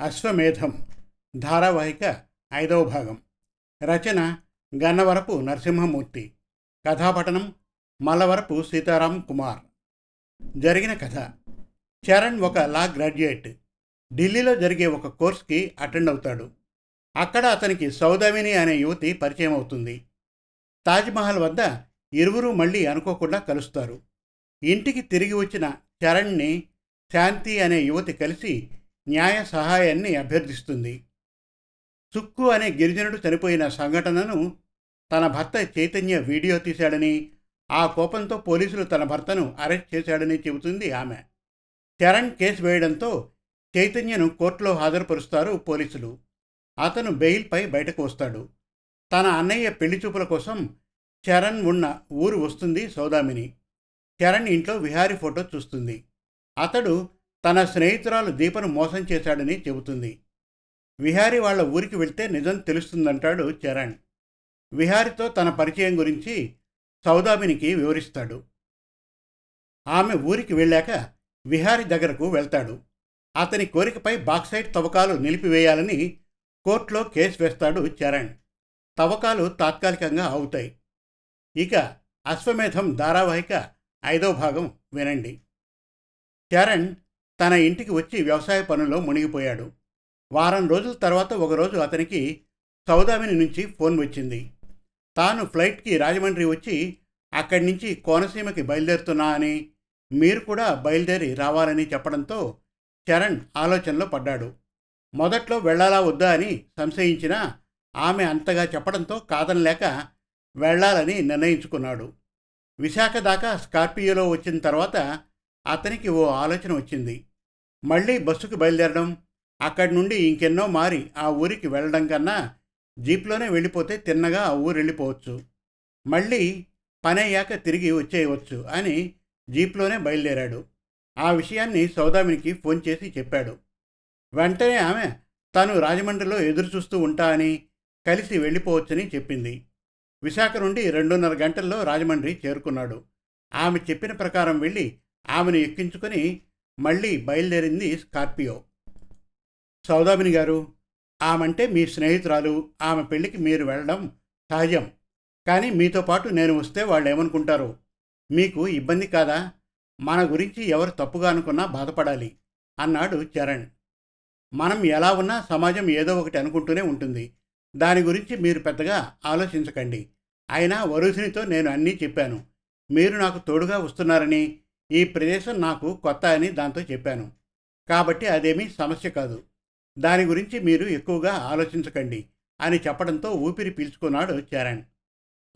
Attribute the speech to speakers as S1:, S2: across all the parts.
S1: అశ్వమేధం ధారావాహిక ఐదవ భాగం. రచన గన్నవరపు నరసింహమూర్తి. కథాపఠనం మల్లవరపు సీతారాం కుమార్. జరిగిన కథ. చరణ్ ఒక లా గ్రాడ్యుయేట్. ఢిల్లీలో జరిగే ఒక కోర్స్కి అటెండ్ అవుతాడు. అక్కడ అతనికి సౌదామిని అనే యువతి పరిచయం అవుతుంది. తాజ్మహల్ వద్ద ఇరువురు మళ్ళీ అనుకోకుండా కలుస్తారు. ఇంటికి తిరిగి వచ్చిన చరణ్ని శాంతి అనే యువతి కలిసి న్యాయ సహాయాన్ని అభ్యర్థిస్తుంది. సుక్కు అనే గిరిజనుడు చనిపోయిన సంఘటనను తన భర్త చైతన్య వీడియో తీశాడని ఆ కోపంతో పోలీసులు తన భర్తను అరెస్ట్ చేశాడని చెబుతుంది ఆమె. చరణ్ కేసు వేయడంతో చైతన్యను కోర్టులో హాజరుపరుస్తారు పోలీసులు. అతను బెయిల్పై బయటకు వస్తాడు. తన అన్నయ్య పెళ్ళి చూపుల కోసం చరణ్ ఉన్న ఊరు వస్తుంది సౌదామిని. చరణ్ ఇంట్లో విహారీ ఫోటో చూస్తుంది. అతడు తన స్నేహితురాలు దీపను మోసం చేశాడని చెబుతుంది. విహారీ వాళ్ళ ఊరికి వెళ్తే నిజం తెలుస్తుందంటాడు చరణ్. విహారితో తన పరిచయం గురించి సౌదామినికి వివరిస్తాడు. ఆమె ఊరికి వెళ్ళాక విహారి దగ్గరకు వెళ్తాడు. అతని కోరికపై బాక్సైట్ తవ్వకాలు నిలిపివేయాలని కోర్టులో కేసు వేస్తాడు చరణ్. తవ్వకాలు తాత్కాలికంగా అవుతాయి. ఇక అశ్వమేధం ధారావాహిక ఐదో భాగం వినండి. చరణ్ తన ఇంటికి వచ్చి వ్యవసాయ పనుల్లో మునిగిపోయాడు. వారం రోజుల తర్వాత ఒకరోజు అతనికి సౌదామిని నుంచి ఫోన్ వచ్చింది. తాను ఫ్లైట్కి రాజమండ్రి వచ్చి అక్కడి నుంచి కోనసీమకి బయలుదేరుతున్నా అని మీరు కూడా బయలుదేరి రావాలని చెప్పడంతో చరణ్ ఆలోచనలో పడ్డాడు. మొదట్లో వెళ్ళాలా వద్దా అని సంశయించినా ఆమె అంతగా చెప్పడంతో కాదనలేక వెళ్ళాలని నిర్ణయించుకున్నాడు. విశాఖ దాకా స్కార్పియోలో వచ్చిన తర్వాత అతనికి ఓ ఆలోచన వచ్చింది. మళ్ళీ బస్సుకు బయలుదేరడం అక్కడి నుండి ఇంకెన్నో మారి ఆ ఊరికి వెళ్ళడం కన్నా జీప్లోనే వెళ్ళిపోతే తిన్నగా ఆ ఊరు వెళ్ళిపోవచ్చు. మళ్ళీ పని అయ్యాక తిరిగి వచ్చేయవచ్చు అని జీప్లోనే బయలుదేరాడు. ఆ విషయాన్ని సౌదామినికి ఫోన్ చేసి చెప్పాడు. వెంటనే ఆమె తాను రాజమండ్రిలో ఎదురు చూస్తూ ఉంటా అని కలిసి వెళ్ళిపోవచ్చని చెప్పింది. విశాఖ నుండి రెండున్నర గంటల్లో రాజమండ్రి చేరుకున్నాడు. ఆమె చెప్పిన ప్రకారం వెళ్ళి ఆమెను ఎక్కించుకొని మళ్ళీ బయలుదేరింది స్కార్పియో. సౌదామిని గారు ఆమంటే మీ స్నేహితురాలు ఆమె పెళ్ళికి మీరు వెళ్ళడం సహజం. కానీ మీతో పాటు నేను వస్తే వాళ్ళు ఏమనుకుంటారు? మీకు ఇబ్బంది కాదా? మన గురించి ఎవరు తప్పుగా అనుకున్నా బాధపడాలి అన్నాడు చరణ్. మనం ఎలా ఉన్నా సమాజం ఏదో ఒకటి అనుకుంటూనే ఉంటుంది. దాని గురించి మీరు పెద్దగా ఆలోచించకండి. అయినా వరుసినితో నేను అన్నీ చెప్పాను. మీరు నాకు తోడుగా వస్తున్నారని ఈ ప్రదేశం నాకు కొత్త అని దాంతో చెప్పాను. కాబట్టి అదేమీ సమస్య కాదు. దాని గురించి మీరు ఎక్కువగా ఆలోచించకండి అని చెప్పడంతో ఊపిరి పీల్చుకున్నాడు చరణ్.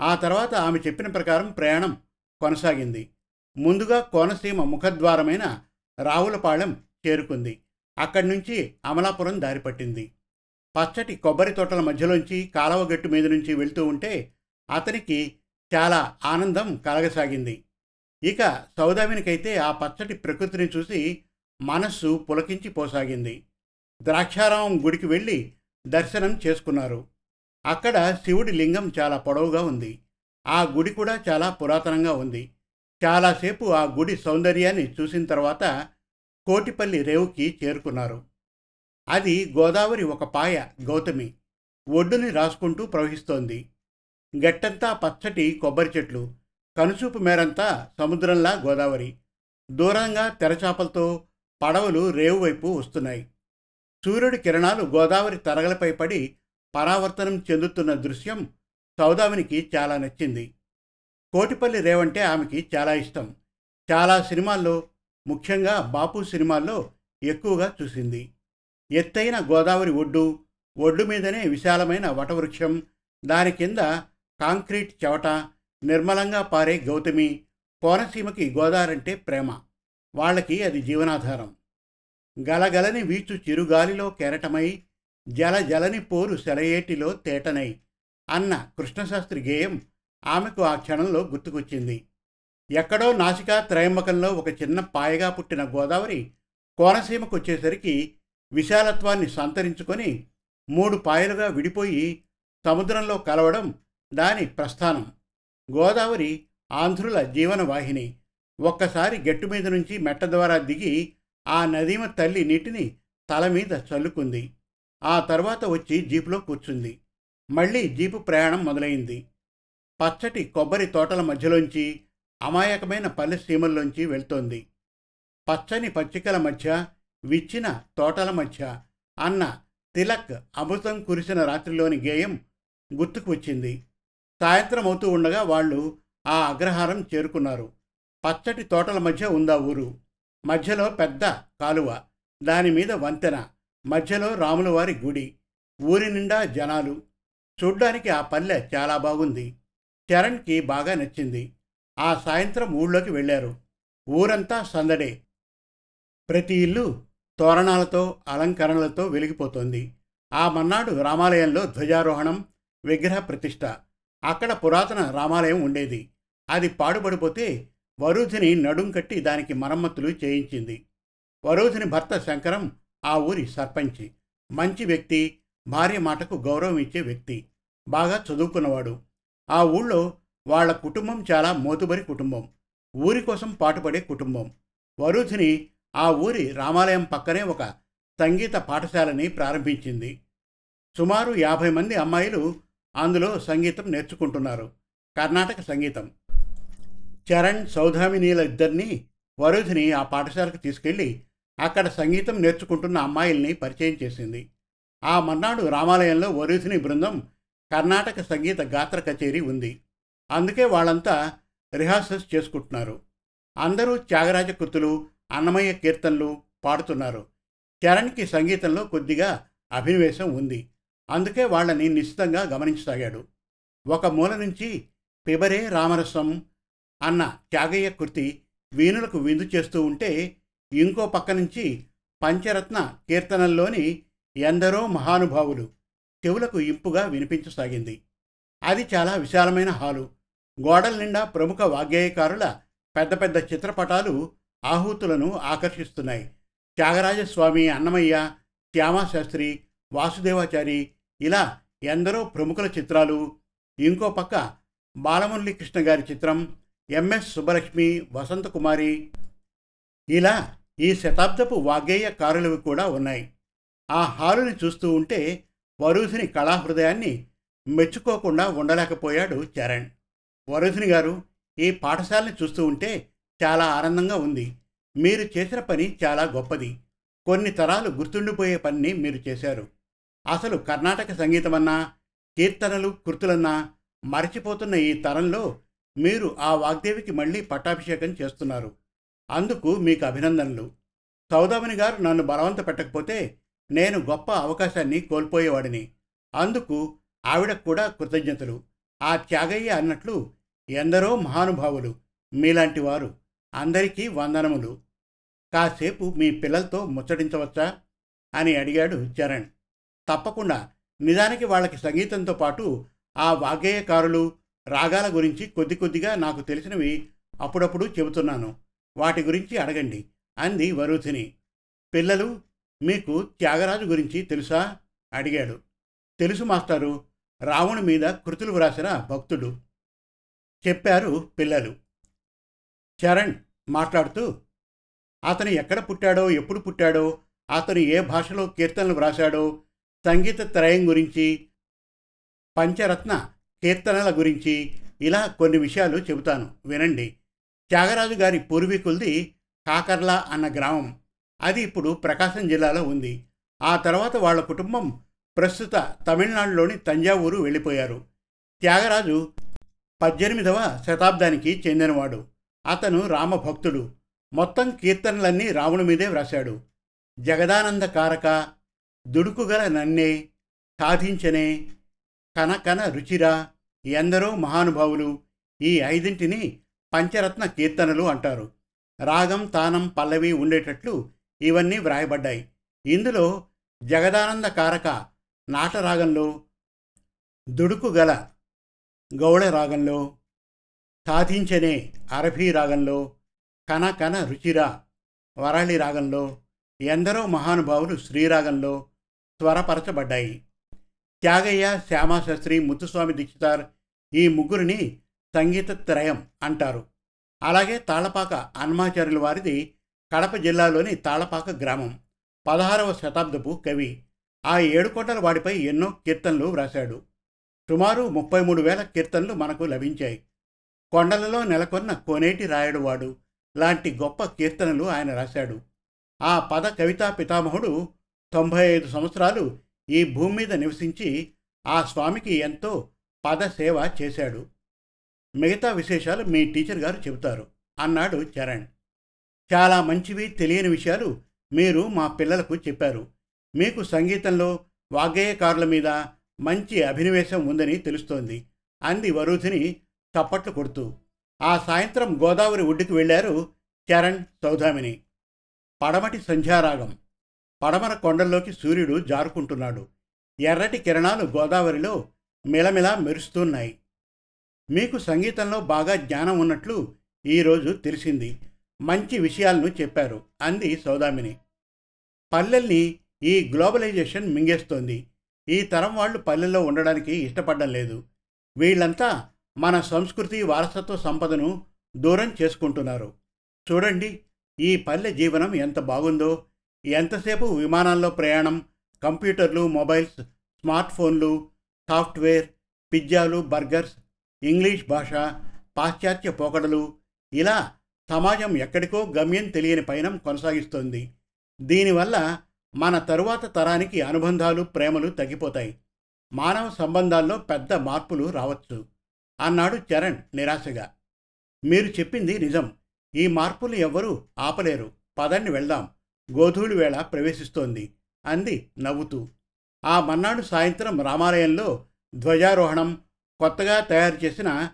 S1: ఆ తర్వాత ఆమె చెప్పిన ప్రకారం ప్రయాణం కొనసాగింది. ముందుగా కోనసీమ ముఖద్వారమైన రావులపాళెం చేరుకుంది. అక్కడి నుంచి అమలాపురం దారిపట్టింది పచ్చటి కొబ్బరి తోటల మధ్యలోంచి కాలవ గట్టు మీద నుంచి వెళ్తూ ఉంటే అతనికి చాలా ఆనందం కలగసాగింది. ఇక సౌదామినికైతే ఆ పచ్చటి ప్రకృతిని చూసి మనస్సు పులకించిపోసాగింది ద్రాక్షారామం గుడికి వెళ్ళి దర్శనం చేసుకున్నారు. అక్కడ శివుడి లింగం చాలా పొడవుగా ఉంది. ఆ గుడి కూడా చాలా పురాతనంగా ఉంది. చాలాసేపు ఆ గుడి సౌందర్యాన్ని చూసిన తర్వాత కోటిపల్లి రేవుకి చేరుకున్నారు. అది గోదావరి ఒక పాయ గౌతమి ఒడ్డుని రాసుకుంటూ ప్రవహిస్తోంది. గట్టంతా పచ్చటి కొబ్బరి చెట్లు కనుచూపు మేరంతా సముద్రంలా గోదావరి. దూరంగా తెరచాపలతో పడవలు రేవు వైపు వస్తున్నాయి. సూర్యుడి కిరణాలు గోదావరి తరగలపై పడి పరావర్తనం చెందుతున్న దృశ్యం సౌదామినికి చాలా నచ్చింది. కోటిపల్లి రేవంటే ఆమెకి చాలా ఇష్టం. చాలా సినిమాల్లో ముఖ్యంగా బాపు సినిమాల్లో ఎక్కువగా చూసింది. ఎత్తైన గోదావరి ఒడ్డు ఒడ్డు మీదనే విశాలమైన వటవృక్షం దాని కింద కాంక్రీట్ చెవట నిర్మలంగా పారే గౌతమి కోనసీమకి గోదారంటే ప్రేమ. వాళ్ళకి అది జీవనాధారం. గలగలని వీచు చిరుగాలిలో కెరటమై జల జలని పోరు సెలయేటిలో తేటనై అన్న కృష్ణశాస్త్రి గేయం ఆమెకు ఆ క్షణంలో గుర్తుకొచ్చింది. ఎక్కడో నాసికా త్రయంబకంలో ఒక చిన్న పాయగా పుట్టిన గోదావరి కోనసీమకు వచ్చేసరికి విశాలత్వాన్ని సంతరించుకొని మూడు పాయలుగా విడిపోయి సముద్రంలో కలవడం దాని ప్రస్థానం. గోదావరి ఆంధ్రుల జీవన వాహిని ఒక్కసారి గట్టు మీద నుంచి మెట్ట ద్వారా దిగి ఆ నదీమ తల్లి నీటిని తల మీద చల్లుకుంది. ఆ తర్వాత వచ్చి జీపులో కూర్చుంది. మళ్ళీ జీపు ప్రయాణం మొదలైంది. పచ్చటి కొబ్బరి తోటల మధ్యలోంచి అమాయకమైన పల్లె సీమల్లోంచి వెళ్తోంది. పచ్చని పచ్చికల మధ్య విచ్చిన తోటల మధ్య అన్న తిలక్ అమృతం కురిసిన రాత్రిలోని గేయం గుర్తుకు వచ్చింది. సాయంత్రం అవుతూ ఉండగా వాళ్ళు ఆ అగ్రహారం చేరుకున్నారు. పచ్చటి తోటల మధ్య ఉందా ఊరు? మధ్యలో పెద్ద కాలువ దాని మీద వంతెన మధ్యలో రాములవారి గుడి ఊరి నిండా జనాలు. చూడ్డానికి ఆ పల్లె చాలా బాగుంది. చరణ్కి బాగా నచ్చింది. ఆ సాయంత్రం ఊళ్ళోకి వెళ్ళారు. ఊరంతా సందడే. ప్రతి ఇల్లు తోరణాలతో అలంకరణలతో వెలిగిపోతోంది. ఆ మన్నాడు రామాలయంలో ధ్వజారోహణం విగ్రహ ప్రతిష్ట అక్కడ పురాతన రామాలయం ఉండేది. అది పాడుపడిపోతే వరుధిని నడుం కట్టి దానికి మరమ్మతులు చేయించింది. వరుధిని భర్త శంకరం ఆ ఊరి సర్పంచి. మంచి వ్యక్తి భార్య మాటకు గౌరవం ఇచ్చే వ్యక్తి. బాగా చదువుకున్నవాడు. ఆ ఊళ్ళో వాళ్ళ కుటుంబం చాలా మోతుబరి కుటుంబం. ఊరి కోసం పాటుపడే కుటుంబం. వరుధిని ఆ ఊరి రామాలయం పక్కనే ఒక సంగీత పాఠశాలని ప్రారంభించింది. సుమారు యాభై మంది అమ్మాయిలు అందులో సంగీతం నేర్చుకుంటున్నారు. కర్ణాటక సంగీతం. చరణ్ సౌధామినీల ఇద్దరిని వరుధిని ఆ పాఠశాలకు తీసుకెళ్ళి అక్కడ సంగీతం నేర్చుకుంటున్న అమ్మాయిల్ని పరిచయం చేసింది. ఆ మర్నాడు రామాలయంలో వరుధిని బృందం కర్ణాటక సంగీత గాత్ర కచేరీ ఉంది. అందుకే వాళ్ళంతా రిహార్సల్స్ చేసుకుంటున్నారు. అందరూ త్యాగరాజ కృతులు అన్నమయ్య కీర్తనలు పాడుతున్నారు. చరణ్కి సంగీతంలో కొద్దిగా అభినవేశం ఉంది. అందుకే వాళ్ళని నిశ్చితంగా గమనించసాగాడు. ఒక మూల నుంచి పిబరే రామరసం అన్న త్యాగయ్య కృతి వీణులకు విందు చేస్తూ ఉంటే ఇంకో పక్క నుంచి పంచరత్న కీర్తనల్లోని ఎందరో మహానుభావులు చెవులకు ఇంపుగా వినిపించసాగింది. అది చాలా విశాలమైన హాలు. గోడల నిండా ప్రముఖ వాగ్గేయకారుల పెద్ద పెద్ద చిత్రపటాలు ఆహూతులను ఆకర్షిస్తున్నాయి. త్యాగరాజస్వామి అన్నమయ్య శ్యామాశాస్త్రి వాసుదేవాచారి ఇలా ఎందరో ప్రముఖుల చిత్రాలు ఇంకో పక్క బాలమురళీ కృష్ణ గారి చిత్రం ఎంఎస్ సుబ్బలక్ష్మి వసంతకుమారి ఇలా ఈ శతాబ్దపు వాగ్గేయకారులవి కూడా ఉన్నాయి. ఆ హాలుని చూస్తూ ఉంటే వరుసిని కళాహృదయాన్ని మెచ్చుకోకుండా ఉండలేకపోయాడు చరణ్. వరుసిని గారు ఈ పాఠశాలని చూస్తూ ఉంటే చాలా ఆనందంగా ఉంది. మీరు చేసిన పని చాలా గొప్పది. కొన్ని తరాలు గుర్తుండిపోయే పనిని మీరు చేశారు. అసలు కర్ణాటక సంగీతమన్నా కీర్తనలు కృతులన్నా మరచిపోతున్న ఈ తరంలో మీరు ఆ వాగ్దేవికి మళ్ళీ పట్టాభిషేకం చేస్తున్నారు. అందుకు మీకు అభినందనలు. సౌదామిని గారు నన్ను బలవంత పెట్టకపోతే నేను గొప్ప అవకాశాన్ని కోల్పోయేవాడిని. అందుకు ఆవిడ కూడా కృతజ్ఞతలు. ఆ త్యాగయ్య అన్నట్లు ఎందరో మహానుభావులు మీలాంటి వారు. అందరికీ వందనములు. కాసేపు మీ పిల్లలతో ముచ్చటించవచ్చా? అని అడిగాడు చరణ్. తప్పకుండా నిజానికి వాళ్ళకి సంగీతంతో పాటు ఆ వాగ్గేయకారులు రాగాల గురించి కొద్ది కొద్దిగా నాకు తెలిసినవి అప్పుడప్పుడు చెబుతున్నాను. వాటి గురించి అడగండి అంది వరుధిని. పిల్లలు మీకు త్యాగరాజు గురించి తెలుసా? అడిగాడు. తెలుసు మాస్టారు. రావణు మీద కృతులు వ్రాసిన భక్తుడు. చెప్పారు పిల్లలు. చరణ్ మాట్లాడుతూ అతను ఎక్కడ పుట్టాడో ఎప్పుడు పుట్టాడో అతను ఏ భాషలో కీర్తనలు వ్రాశాడో సంగీత త్రయం గురించి పంచరత్న కీర్తనల గురించి ఇలా కొన్ని విషయాలు చెబుతాను. వినండి. త్యాగరాజు గారి పూర్వీకులది కాకర్ల అన్న గ్రామం. అది ఇప్పుడు ప్రకాశం జిల్లాలో ఉంది. ఆ తర్వాత వాళ్ళ కుటుంబం ప్రస్తుత తమిళనాడులోని తంజావూరు వెళ్ళిపోయారు. త్యాగరాజు పద్దెనిమిదవ శతాబ్దానికి చెందినవాడు. అతను రామభక్తుడు. మొత్తం కీర్తనలన్నీ రాముని మీదే వ్రాశాడు. జగదానంద కారక దుడుకుగల నన్నే సాధించనే కనకన రుచిరా ఎందరో మహానుభావులు ఈ ఐదింటిని పంచరత్న కీర్తనలు అంటారు. రాగం తానం పల్లవి ఉండేటట్లు ఇవన్నీ వ్రాయబడ్డాయి. ఇందులో జగదానంద కారక నాటరాగంలో దుడుకుగల గౌళ రాగంలో సాధించనే అరభీ రాగంలో కన కన రుచిరా వరళి రాగంలో ఎందరో మహానుభావులు శ్రీరాగంలో స్వరపరచబడ్డాయి త్యాగయ్య శ్యామాశాస్త్రి ముత్తుస్వామి దీక్షితార్ ఈ ముగ్గురిని సంగీత త్రయం అంటారు. అలాగే తాళపాక అన్మాచార్యుల వారిది కడప జిల్లాలోని తాళపాక గ్రామం పదహారవ శతాబ్దపు కవి. ఆ ఏడుకొండల వాడిపై ఎన్నో కీర్తనలు వ్రాశాడు. సుమారు ముప్పై మూడు వేల కీర్తనలు మనకు లభించాయి. కొండలలో నెలకొన్న కోనేటి రాయడువాడు లాంటి గొప్ప కీర్తనలు ఆయన రాశాడు. ఆ పద కవితా పితామహుడు తొంభై ఐదు సంవత్సరాలు ఈ భూమి మీద నివసించి ఆ స్వామికి ఎంతో పద సేవ చేశాడు. మిగతా విశేషాలు మీ టీచర్ గారు చెబుతారు అన్నాడు చరణ్. చాలా మంచివి తెలియని విషయాలు మీరు మా పిల్లలకు చెప్పారు. మీకు సంగీతంలో వాగ్గేయకారుల మీద మంచి అభినవేశం ఉందని తెలుస్తోంది అంది వరుధిని చప్పట్లు కొడుతూ. ఆ సాయంత్రం గోదావరి ఒడ్డుకు వెళ్ళారు చరణ్ సౌధామిని. పడమటి సంధ్యారాగం. పడమర కొండల్లోకి సూర్యుడు జారుకుంటున్నాడు. ఎర్రటి కిరణాలు గోదావరిలో మిలమిలా మెరుస్తున్నాయి. మీకు సంగీతంలో బాగా జ్ఞానం ఉన్నట్లు ఈరోజు తెలిసింది. మంచి విషయాలను చెప్పారు అంది సౌదామిని. పల్లెల్ని ఈ గ్లోబలైజేషన్ మింగేస్తోంది. ఈ తరం వాళ్ళు పల్లెల్లో ఉండడానికి ఇష్టపడడం లేదు. వీళ్ళంతా మన సంస్కృతి వారసత్వ సంపదను దూరం చేసుకుంటున్నారు. చూడండి ఈ పల్లె జీవనం ఎంత బాగుందో. ఎంతసేపు విమానాల్లో ప్రయాణం కంప్యూటర్లు మొబైల్స్ స్మార్ట్ ఫోన్లు సాఫ్ట్వేర్ పిజ్జాలు బర్గర్స్ ఇంగ్లీష్ భాష పాశ్చాత్య పోకడలు ఇలా సమాజం ఎక్కడికో గమ్యం తెలియని పయనం కొనసాగిస్తోంది. దీనివల్ల మన తరువాత తరానికి అనుబంధాలు ప్రేమలు తగ్గిపోతాయి. మానవ సంబంధాల్లో పెద్ద మార్పులు రావచ్చు. అన్నాడు చరణ్ నిరాశగా. మీరు చెప్పింది నిజం. ఈ మార్పులు ఎవ్వరూ ఆపలేరు. పదండి వెళ్దాం. గోధూళి వేళ ప్రవేశిస్తోంది. అంది నవ్వుతూ. ఆ మన్నాడు సాయంత్రం రామాలయంలో ధ్వజారోహణం కొత్తగా తయారు చేసిన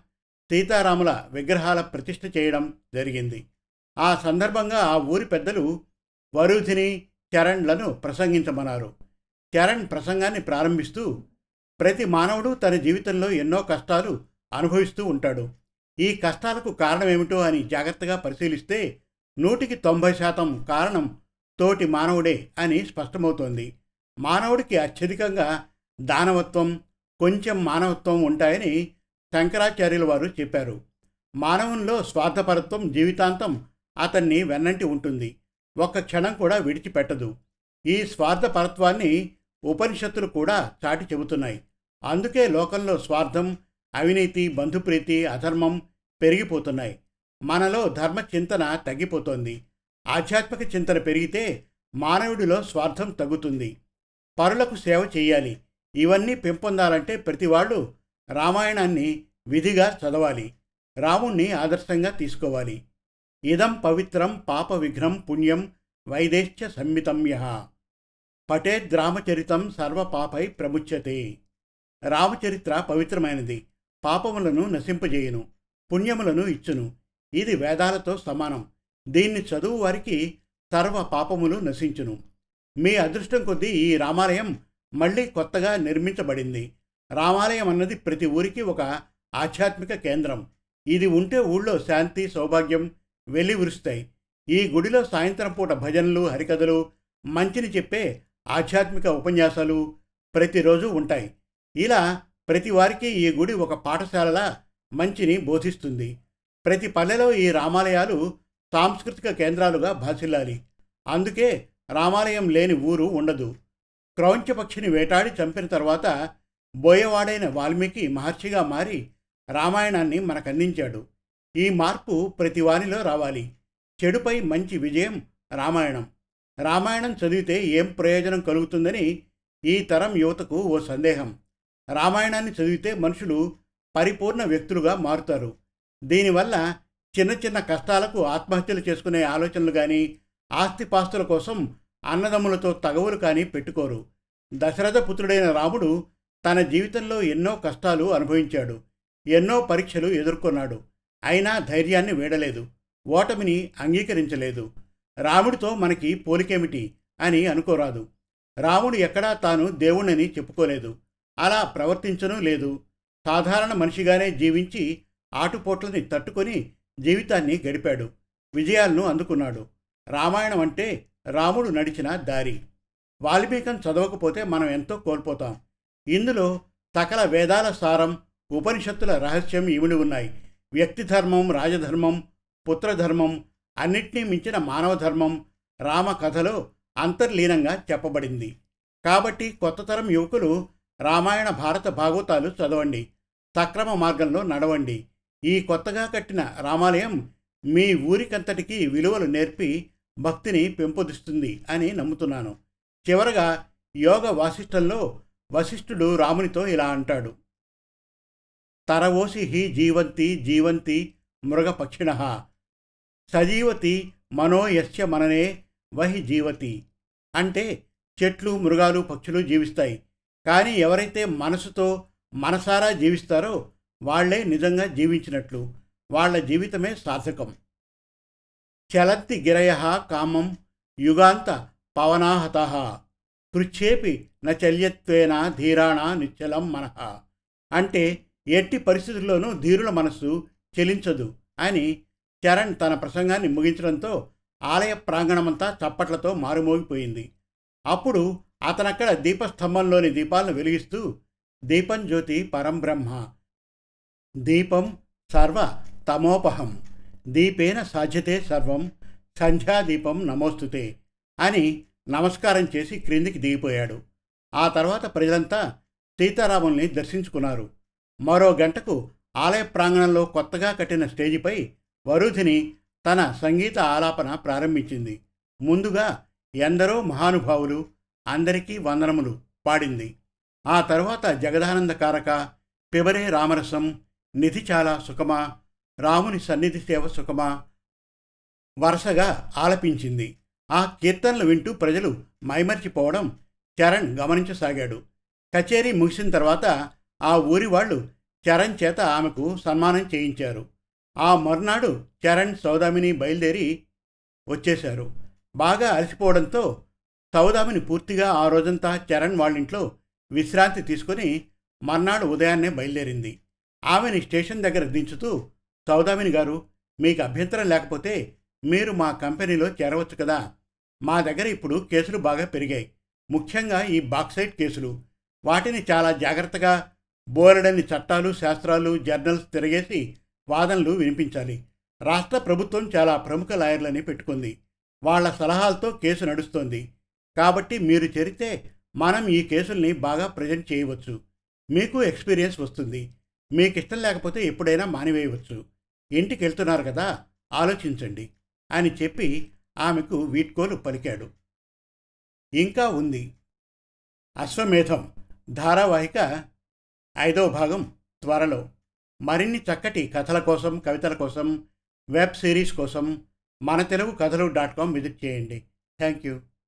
S1: సీతారాముల విగ్రహాల ప్రతిష్ఠ చేయడం జరిగింది. ఆ సందర్భంగా ఆ ఊరి పెద్దలు వరుధిని చరణ్లను ప్రసంగించమన్నారు. చరణ్ ప్రసంగాన్ని ప్రారంభిస్తూ ప్రతి మానవుడు తన జీవితంలో ఎన్నో కష్టాలు అనుభవిస్తూ ఉంటాడు. ఈ కష్టాలకు కారణమేమిటో అని జాగ్రత్తగా పరిశీలిస్తే నూటికి తొంభై శాతం కారణం తోటి మానవుడే అని స్పష్టమవుతోంది. మానవుడికి అత్యధికంగా దానవత్వం కొంచెం మానవత్వం ఉంటాయని శంకరాచార్యుల వారు చెప్పారు. మానవుల్లో స్వార్థపరత్వం జీవితాంతం అతన్ని వెన్నంటి ఉంటుంది. ఒక్క క్షణం కూడా విడిచిపెట్టదు. ఈ స్వార్థపరత్వాన్ని ఉపనిషత్తులు కూడా చాటి చెబుతున్నాయి. అందుకే లోకంలో స్వార్థం అవినీతి బంధుప్రీతి అధర్మం పెరిగిపోతున్నాయి. మనలో ధర్మ చింతన తగ్గిపోతోంది. ఆధ్యాత్మిక చింతన పెరిగితే మానవుడిలో స్వార్థం తగ్గుతుంది. పరులకు సేవ చేయాలి. ఇవన్నీ పెంపొందాలంటే ప్రతివాళ్ళు రామాయణాన్ని విధిగా చదవాలి. రాముణ్ణి ఆదర్శంగా తీసుకోవాలి. ఇదం పవిత్రం పాప విఘ్నం పుణ్యం వైదేశ్చ సంమితమ్య పటేద్రామచరితం సర్వపాపై ప్రముచ్యతే. రామచరిత్ర పవిత్రమైనది. పాపములను నశింపజేయును. పుణ్యములను ఇచ్చును. ఇది వేదాలతో సమానం. దీన్ని చదువు వారికి సర్వ పాపములు నశించును. మీ అదృష్టం కొద్దీ ఈ రామాలయం మళ్ళీ కొత్తగా నిర్మించబడింది. రామాలయం అన్నది ప్రతి ఊరికి ఒక ఆధ్యాత్మిక కేంద్రం. ఇది ఉంటే ఊళ్ళో శాంతి సౌభాగ్యం వెలివిరుస్తాయి ఈ గుడిలో సాయంత్రం పూట భజనలు హరికథలు మంచిని చెప్పే ఆధ్యాత్మిక ఉపన్యాసాలు ప్రతిరోజు ఉంటాయి. ఇలా ప్రతి వారికి ఈ గుడి ఒక పాఠశాలలా మంచిని బోధిస్తుంది. ప్రతి పల్లెలో ఈ రామాలయాలు సాంస్కృతిక కేంద్రాలుగా భాసిల్లాలి. అందుకే రామాలయం లేని ఊరు ఉండదు. క్రౌంచపక్షిని వేటాడి చంపిన తర్వాత బోయవాడైన వాల్మీకి మహర్షిగా మారి రామాయణాన్ని మనకందించాడు. ఈ మార్పు ప్రతి వానిలో రావాలి. చెడుపై మంచి విజయం రామాయణం. రామాయణం చదివితే ఏం ప్రయోజనం కలుగుతుందని ఈ తరం యువతకు ఓ సందేహం. రామాయణాన్ని చదివితే మనుషులు పరిపూర్ణ వ్యక్తులుగా మారుతారు. దీనివల్ల చిన్న చిన్న కష్టాలకు ఆత్మహత్యలు చేసుకునే ఆలోచనలు కానీ ఆస్తిపాస్తుల కోసం అన్నదమ్ములతో తగవులు కానీ పెట్టుకోరు. దశరథ పుత్రుడైన రాముడు తన జీవితంలో ఎన్నో కష్టాలు అనుభవించాడు. ఎన్నో పరీక్షలు ఎదుర్కొన్నాడు. అయినా ధైర్యాన్ని వీడలేదు. ఓటమిని అంగీకరించలేదు. రాముడితో మనకి పోలికేమిటి? అని అనుకోరాదు. రాముడు ఎక్కడా తాను దేవుణ్ణని చెప్పుకోలేదు. అలా ప్రవర్తించనూ లేదు. సాధారణ మనిషిగానే జీవించి ఆటుపోట్లని తట్టుకొని జీవితాన్ని గడిపాడు విజయాలను అందుకున్నాడు. రామాయణం అంటే రాముడు నడిచిన దారి. వాల్మీకం చదవకపోతే మనం ఎంతో కోల్పోతాం. ఇందులో సకల వేదాల సారం ఉపనిషత్తుల రహస్యం ఇమిడి ఉన్నాయి. వ్యక్తి ధర్మం రాజధర్మం పుత్రధర్మం అన్నిటినీ మించిన మానవ ధర్మం రామ కథలో అంతర్లీనంగా చెప్పబడింది. కాబట్టి కొత్త తరం యువకులు రామాయణ భారత భాగవతాలు చదవండి. సక్రమ మార్గంలో నడవండి. ఈ కొత్తగా కట్టిన రామాలయం మీ ఊరికంతటికీ విలువలు నేర్పి భక్తిని పెంపొందిస్తుంది అని నమ్ముతున్నాను. చివరగా యోగ వాసిష్టంలో వశిష్ఠుడు రామునితో ఇలా అంటాడు. తరవోసి హి జీవంతి జీవంతి మృగపక్షిణ సజీవతి మనోయస్య మననే వహి జీవతి అంటే చెట్లు మృగాలు పక్షులు జీవిస్తాయి. కానీ ఎవరైతే మనసుతో మనసారా జీవిస్తారో వాళ్ళే నిజంగా జీవించినట్లు వాళ్ళ జీవితమే సార్థకం. చలంతి గిరయ కామం యుగాంత పవనాహత కృచ్చేపి నచల్యత్వేన ధీరాణ నిశ్చలం మనః. అంటే ఎట్టి పరిస్థితుల్లోనూ ధీరుల మనస్సు చెలించదు అని చరణ్ తన ప్రసంగాన్ని ముగించడంతో ఆలయ ప్రాంగణమంతా చప్పట్లతో మారుమోగిపోయింది. అప్పుడు అతనక్కడ దీపస్తంభంలోని దీపాలను వెలిగిస్తూ దీపం జ్యోతి పరంబ్రహ్మ దీపం సర్వ తమోపహం. దీపేన సాధ్యతే సర్వం. సంధ్యాదీపం నమోస్తుతే అని నమస్కారం చేసి క్రిందికి దిగిపోయాడు. ఆ తర్వాత ప్రజలంతా సీతారాముల్ని దర్శించుకున్నారు. మరో గంటకు ఆలయ ప్రాంగణంలో కొత్తగా కట్టిన స్టేజిపై వరుధిని తన సంగీత ఆలాపన ప్రారంభించింది. ముందుగా ఎందరో మహానుభావులు అందరికీ వందనములు పాడింది. ఆ తర్వాత జగదానంద కారక పిబరే రామరసం నిధి చాలా సుఖమా? రాముని సన్నిధి సేవ సుఖమా? వరుసగా ఆలపించింది. ఆ కీర్తనలు వింటూ ప్రజలు మైమర్చిపోవడం చరణ్ గమనించసాగాడు. కచేరీ ముగిసిన తర్వాత ఆ ఊరి వాళ్ళు చరణ్ చేత ఆమెకు సన్మానం చేయించారు. ఆ మర్నాడు చరణ్ సౌదామిని బయలుదేరి వచ్చేశారు. బాగా అలసిపోవడంతో సౌదామిని పూర్తిగా ఆ రోజంతా చరణ్ వాళ్ళింట్లో విశ్రాంతి తీసుకొని మర్నాడు ఉదయాన్నే బయలుదేరింది. ఆమెని స్టేషన్ దగ్గర దించుతూ సౌదామిని గారు మీకు అభ్యంతరం లేకపోతే మీరు మా కంపెనీలో చేరవచ్చు కదా. మా దగ్గర ఇప్పుడు కేసులు బాగా పెరిగాయి. ముఖ్యంగా ఈ బాక్సైట్ కేసులు. వాటిని చాలా జాగ్రత్తగా బోలెడని చట్టాలు శాస్త్రాలు జర్నల్స్ తిరగేసి వాదనలు వినిపించాలి. రాష్ట్ర ప్రభుత్వం చాలా ప్రముఖ లాయర్లని పెట్టుకుంది. వాళ్ళ సలహాలతో కేసు నడుస్తోంది. కాబట్టి మీరు చేరితే మనం ఈ కేసుల్ని బాగా ప్రజెంట్ చేయవచ్చు. మీకు ఎక్స్పీరియన్స్ వస్తుంది. మీకు ఇష్టం లేకపోతే ఎప్పుడైనా మానివేయవచ్చు. ఇంటికి వెళ్తున్నారు కదా ఆలోచించండి అని చెప్పి ఆమెకు వీట్కోలు పలికాడు. ఇంకా ఉంది. అశ్వమేధం ధారావాహిక ఐదో భాగం త్వరలో. మరిన్ని చక్కటి కథల కోసం కవితల కోసం వెబ్ సిరీస్ కోసం మన తెలుగు కథలు డాట్ కామ్ విజిట్ చేయండి. Thank you